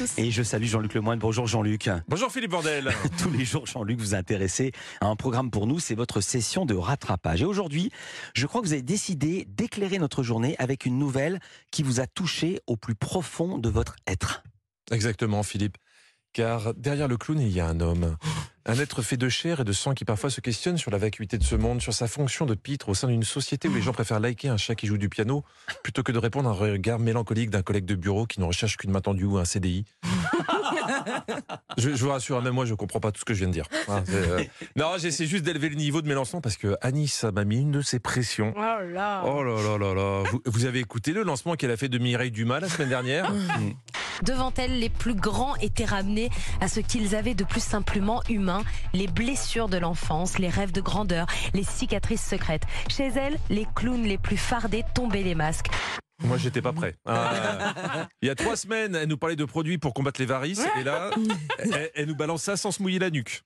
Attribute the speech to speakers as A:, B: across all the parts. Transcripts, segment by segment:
A: tous.
B: Et je salue Jean-Luc Lemoyne. Bonjour Jean-Luc.
C: Bonjour Philippe Bordel.
B: Tous les jours, Jean-Luc, vous intéressez à un programme pour nous, c'est votre session de rattrapage. Et aujourd'hui, je crois que vous avez décidé d'éclairer notre journée avec une nouvelle qui vous a touché au plus profond de votre être.
C: Exactement Philippe. Car derrière le clown, il y a un homme. Un être fait de chair et de sang qui parfois se questionne sur la vacuité de ce monde, sur sa fonction de pitre au sein d'une société où les gens préfèrent liker un chat qui joue du piano plutôt que de répondre à un regard mélancolique d'un collègue de bureau qui ne recherche qu'une main tendue ou un CDI. je, je vous rassure, même moi je comprends pas tout ce que je viens de dire. Euh, Non, j'essaie juste d'élever le niveau de mes lancements parce que Annie, ça m'a mis une de ses pressions.
A: Oh là.
C: Oh là là là là. Vous, vous avez écouté le lancement qu'elle a fait de Mireille Dumas la semaine dernière?
A: Devant elle, les plus grands étaient ramenés à ce qu'ils avaient de plus simplement humain, les blessures de l'enfance, les rêves de grandeur, les cicatrices secrètes. Chez elle, les clowns les plus fardés tombaient les masques.
C: Moi, j'étais pas prêt. Ah, il y a trois semaines, elle nous parlait de produits pour combattre les varices, et là, elle, nous balance ça sans se mouiller la nuque.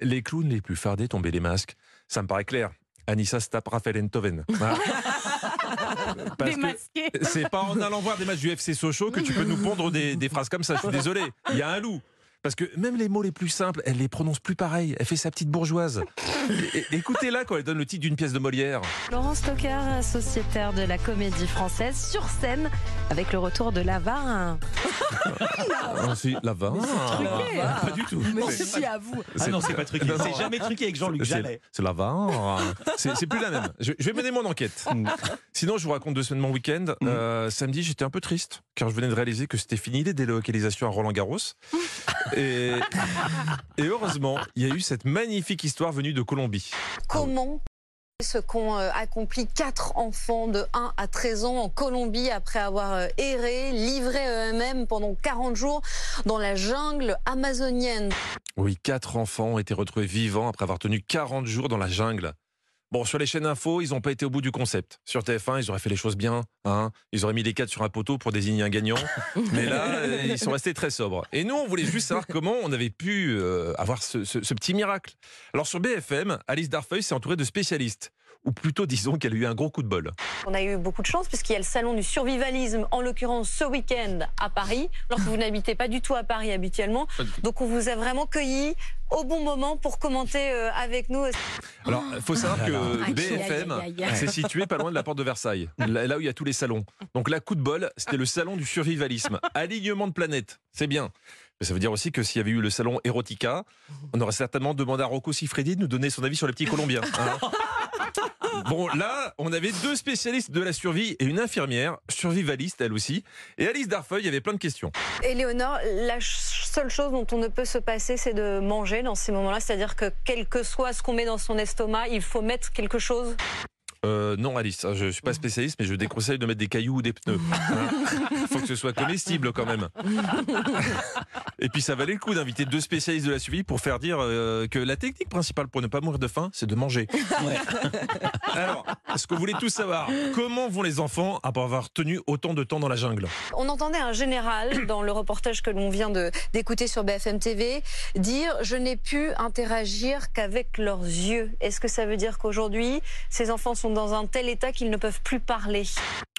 C: Les, clowns les plus fardés tombaient les masques. Ça me paraît clair. Anissa se tape Raphaël Enthoven. Ah. C'est pas en allant voir des matchs du FC Sochaux que tu peux nous pondre des, des phrases comme ça. Je suis désolé. Il y a un loup. Parce que même les mots les plus simples, elle les prononce plus pareil. Elle fait sa petite bourgeoise. Écoutez-la quand elle donne le titre d'une pièce de Molière.
A: Laurent Stocker, sociétaire de la comédie française, sur scène avec le retour de l'avare.
C: Ah, si, la va.
A: truqué.
C: Pas du tout.
A: Merci à vous.
B: Ah non, c'est pas truqué. C'est jamais truqué avec Jean-Luc, jamais.
C: C'est la VAR. C'est plus la même. Je, je vais mener mon enquête. Sinon, je vous raconte deux semaines mon week-end. Euh, samedi, j'étais un peu triste car je venais de réaliser que c'était fini les délocalisations à Roland Garros. Et, et heureusement, il y a eu cette magnifique histoire venue de Colombie.
D: Comment ce qu'ont euh, accompli quatre enfants de 1 à 13 ans en Colombie après avoir euh, erré, livré eux-mêmes pendant 40 jours dans la jungle amazonienne?
C: Oui, quatre enfants ont été retrouvés vivants après avoir tenu 40 jours dans la jungle. Bon, sur les chaînes info, ils n'ont pas été au bout du concept. Sur TF1, ils auraient fait les choses bien. Hein ils auraient mis les quatre sur un poteau pour désigner un gagnant. Mais là, ils sont restés très sobres. Et nous, on voulait juste savoir comment on avait pu euh, avoir ce, ce- ce petit miracle. Alors sur BFM, Alice Darfeuille s'est entourée de spécialistes. Ou plutôt, disons qu'elle a eu un gros coup de bol.
D: On a eu beaucoup de chance puisqu'il y a le salon du survivalisme, en l'occurrence ce week-end à Paris, alors que vous n'habitez pas du tout à Paris habituellement. Donc on vous a vraiment cueilli au bon moment pour commenter euh, avec nous.
C: Alors, il faut savoir
B: Ah
C: que
A: aïe,
C: BFM, c'est situé pas loin de la porte de Versailles, là où il y a tous les salons. Donc là, coup de bol, c'était le salon du survivalisme. Alignement de planètes, c'est bien. Mais ça veut dire aussi que s'il y avait eu le salon Erotica, on aurait certainement demandé à Rocco Siffredi de nous donner son avis sur les petits Colombiens. hein. Bon, là, on avait deux spécialistes de la survie et une infirmière, survivaliste elle aussi. Et Alice Darfeuille avait plein de questions.
D: Éléonore, la seule chose dont on ne peut se passer, c'est de manger dans ces moments-là. C'est-à-dire que quel que soit ce qu'on met dans son estomac, il faut mettre quelque chose.
C: Euh, non, Alice, je suis pas spécialiste, mais je déconseille de mettre des cailloux ou des pneus. Il faut que ce soit comestible quand même. Et puis ça valait le coup d'inviter deux spécialistes de la survie pour faire dire euh, que la technique principale pour ne pas mourir de faim, c'est de manger. Alors, ce que vous voulez tous savoir, comment vont les enfants après avoir tenu autant de temps dans la jungle?
D: On entendait un général dans le reportage que l'on vient de- d'écouter sur BFM TV dire je n'ai pu interagir qu'avec leurs yeux. Est-ce que ça veut dire qu'aujourd'hui ces enfants sont dans un tel état qu'ils ne peuvent plus parler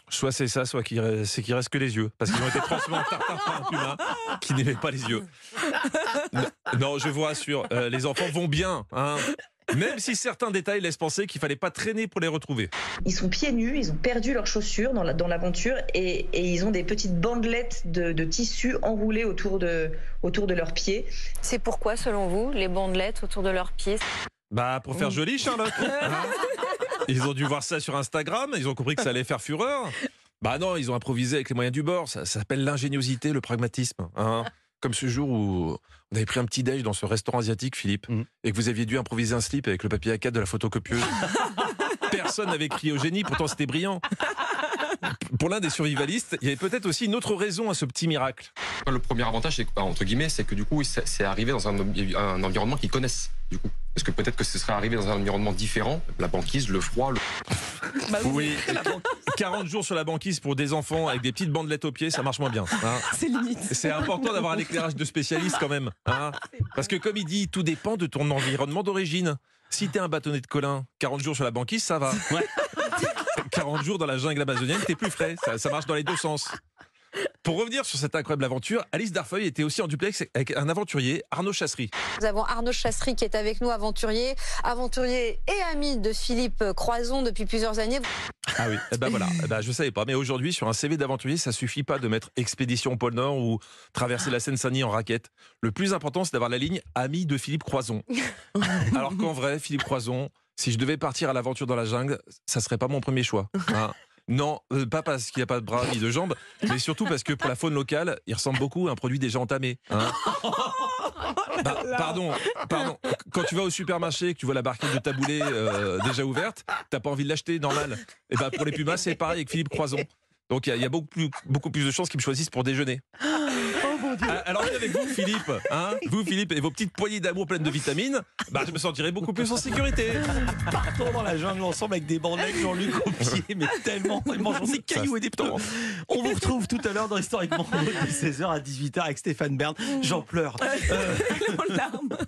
C: Soit c'est ça, soit qu'il reste- c'est qu'il reste que les yeux. Parce qu'ils ont été transformés en tartare par un humain qui n'aimait pas les yeux. Non, non, je vous rassure, euh, les enfants vont bien. hein. Même si certains détails laissent penser qu'il fallait pas traîner pour les retrouver.
E: Ils sont pieds nus, ils ont perdu leurs chaussures dans la- dans l'aventure et, et ils ont des petites bandelettes de, de tissu enroulées autour de, autour de leurs pieds.
D: C'est pourquoi, selon vous, les bandelettes autour de leurs pieds?
C: Bah, pour faire joli, Charlotte. hein. Ils ont dû voir ça sur Instagram, ils ont compris que ça allait faire fureur. Bah non, ils ont improvisé avec les moyens du bord. Ça, ça s'appelle l'ingéniosité, le pragmatisme. hein. Comme ce jour où on avait pris un petit déj dans ce restaurant asiatique, Philippe,
B: Mhm.
C: et que vous aviez dû improviser un slip avec le papier A4 de la photocopieuse. Personne n'avait crié au génie, pourtant c'était brillant. Pour l'un des survivalistes, il y avait peut-être aussi une autre raison à ce petit miracle.
F: Le premier avantage, c'est que, bah, entre guillemets, c'est que du coup, c'est c'est arrivé dans un, un environnement qu'ils connaissent. Du coup, parce que peut-être que ce serait arrivé dans un environnement différent, la banquise, le froid, le...
C: Oui, 40 jours sur la banquise pour des enfants avec des petites bandelettes aux pieds, ça marche moins bien. hein.
A: C'est limite.
C: C'est important d'avoir un éclairage de spécialiste quand même. hein. Parce que comme il dit, tout dépend de ton environnement d'origine. Si t'es un bâtonnet de Colin, 40 jours sur la banquise, ça va. 40 jours dans la jungle amazonienne, t'es plus frais. Ça, ça marche dans les deux sens. Pour revenir sur cette incroyable aventure, Alice Darfeuille était aussi en duplex avec un aventurier, Arnaud Chassery.
D: Nous avons Arnaud Chassery qui est avec nous, aventurier, aventurier et ami de Philippe Croison depuis plusieurs années.
C: Ah oui, eh ben voilà, eh ben je savais pas. Mais aujourd'hui, sur un CV d'aventurier, ça suffit pas de mettre expédition pôle Nord ou traverser la Seine-Saint-Denis en raquette. Le plus important, c'est d'avoir la ligne ami de Philippe Croison. Alors qu'en vrai, Philippe Croison, si je devais partir à l'aventure dans la jungle, ça serait pas mon premier choix. hein. Non, euh, pas parce qu'il n'y a pas de bras ni de jambes, mais surtout parce que pour la faune locale, il ressemble beaucoup à un produit déjà entamé. hein. Bah, pardon, pardon. Quand tu vas au supermarché et que tu vois la barquette de taboulé euh, déjà ouverte, t'as pas envie de l'acheter, normal. Et ben pour les pumas, c'est pareil avec Philippe Croison. Donc il y a- il y, a beaucoup plus, beaucoup plus de chances qu'ils me choisissent pour déjeuner. Ah, Alors avec vous, Philippe, hein, vous, Philippe, et vos petites poignées d'amour pleines de vitamines, bah, je me sentirais beaucoup plus en sécurité.
B: Partons dans la jungle ensemble avec des bandelettes Jean-Luc au pied, mais tellement, ils mangent des cailloux et des pneus. On vous retrouve tout à l'heure dans Historiquement de 16h à 18h avec Stéphane Bern. J'en pleure. Euh,